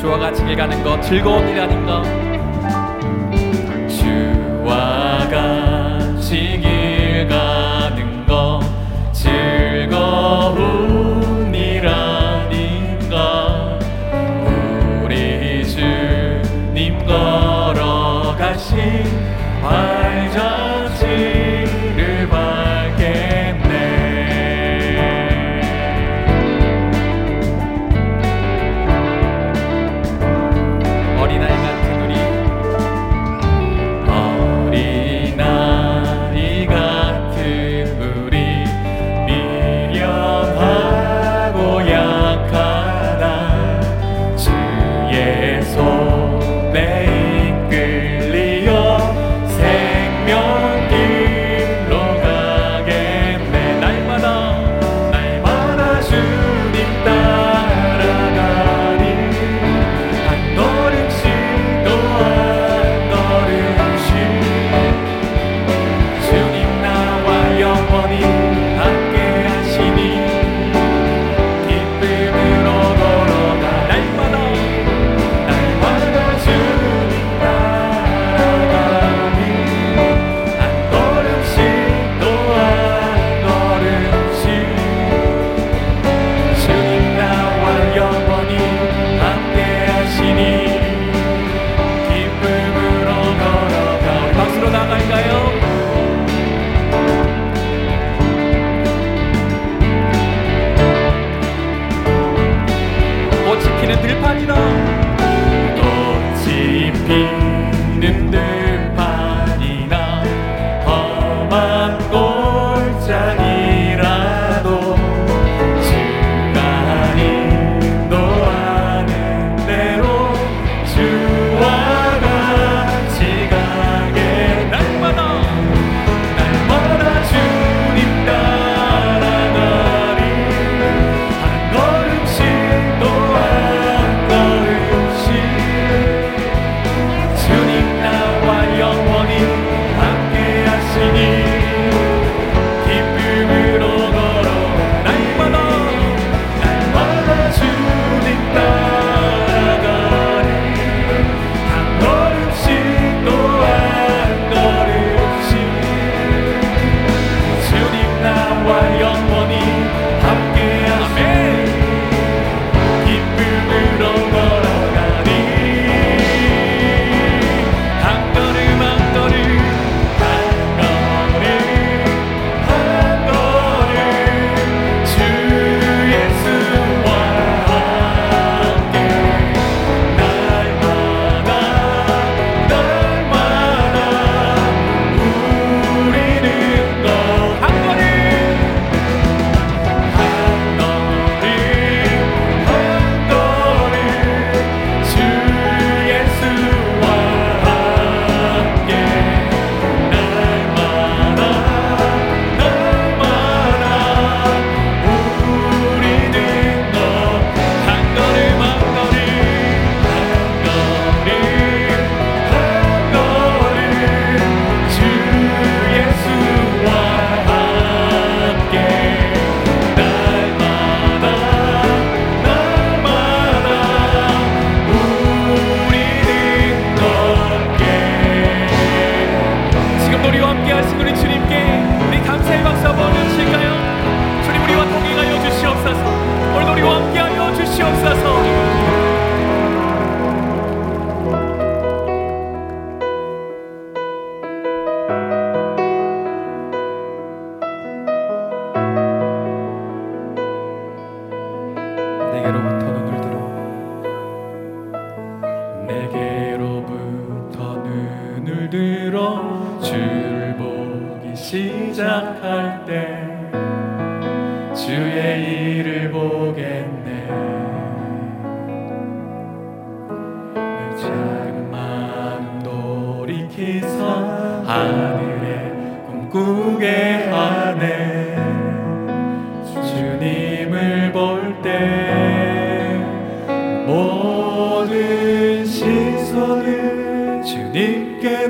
주와 같이 길 가는 것 즐거운 일 아닌가? 내게로부터 눈을 들어. 내게로부터 눈을 들어. 주를 보기 시작할 때 주의 일을 보겠네. 내 작은 마음 돌이키사 하늘에 꿈꾸게 하네.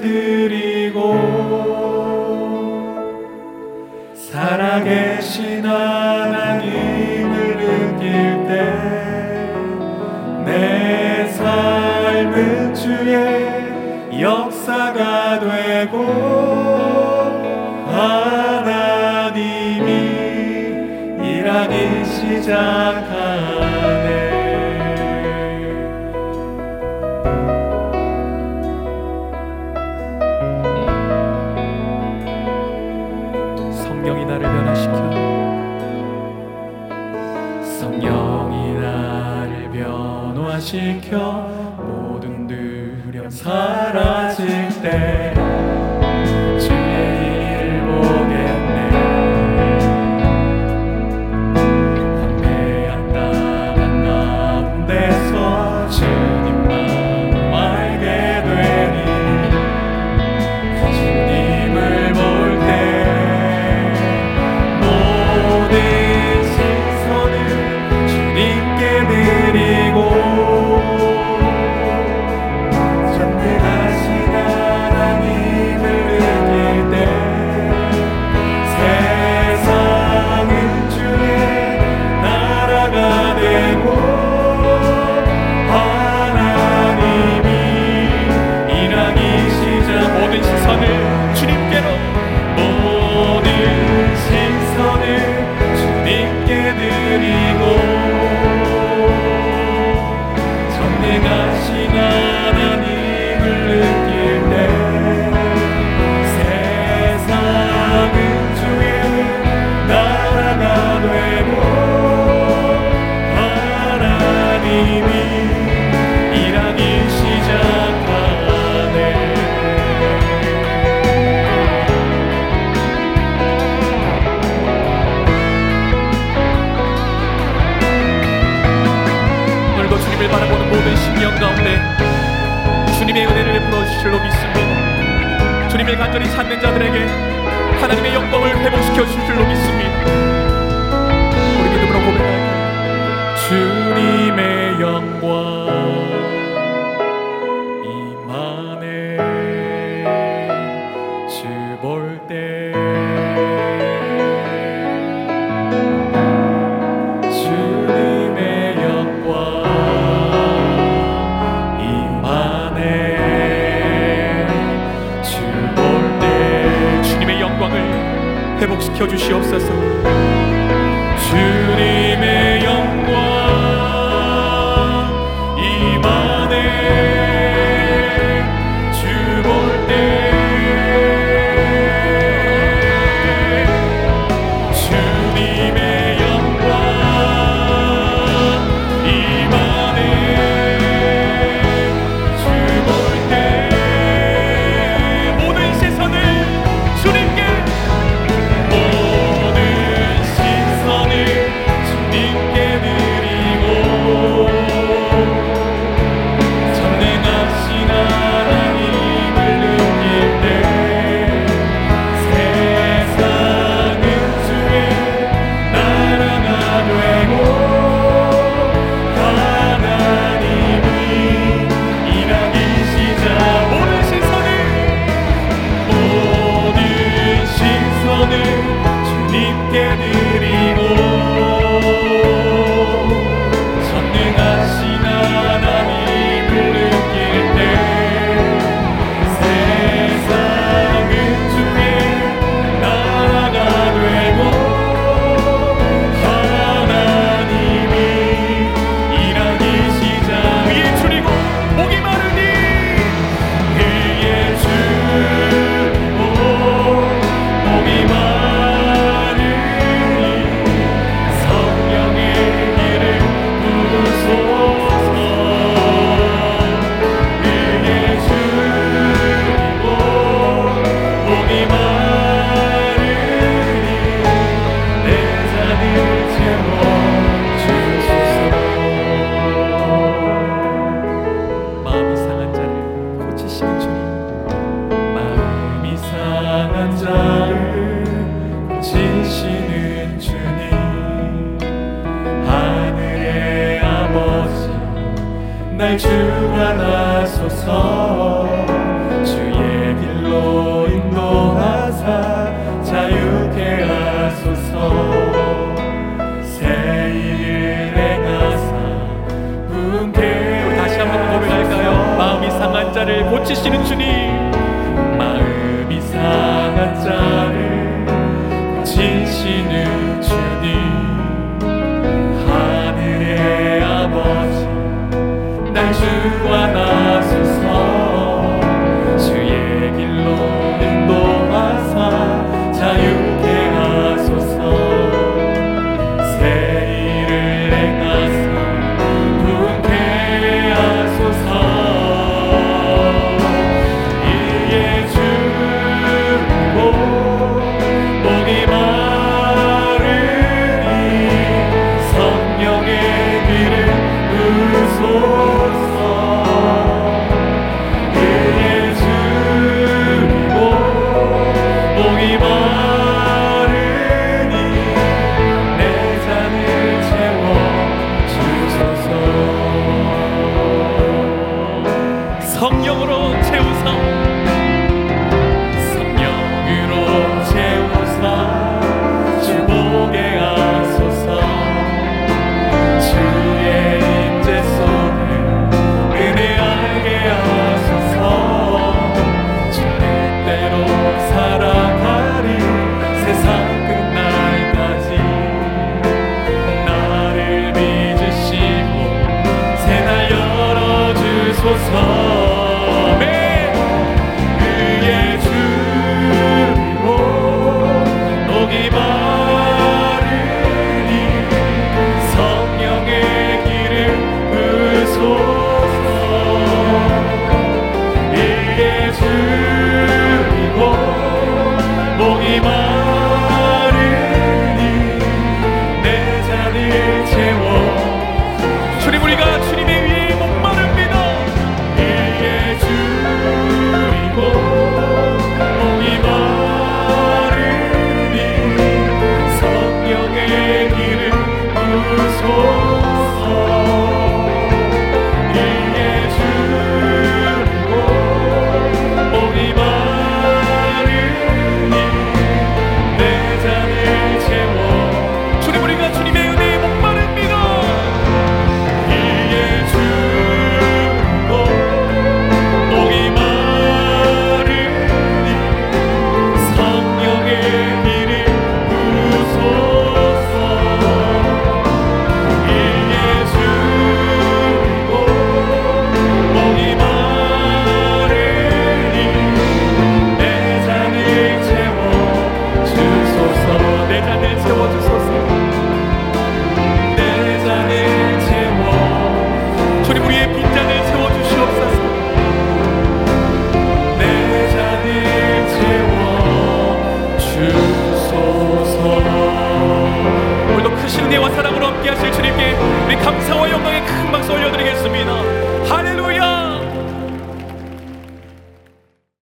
드리고 살아계신 하나님을 느낄 때 내 삶은 주의 역사가 되고 하나님이 일하기 시작한 지켜 모든 두려움 사라질 때. 주님의 간절히 찾는 자들에게 하나님의 영광을 회복시켜 주실 줄로 믿습니다. 우리 믿음으로 고백할까요? 주님의 영광 지켜주시옵소서. 주가 나소서. 주의 길로 인도하사 자유케 하소서. 새 일에 가사 분께 다시 한번 고백할까요? 마음이 상한 자를 고치시는 주님. 목이 마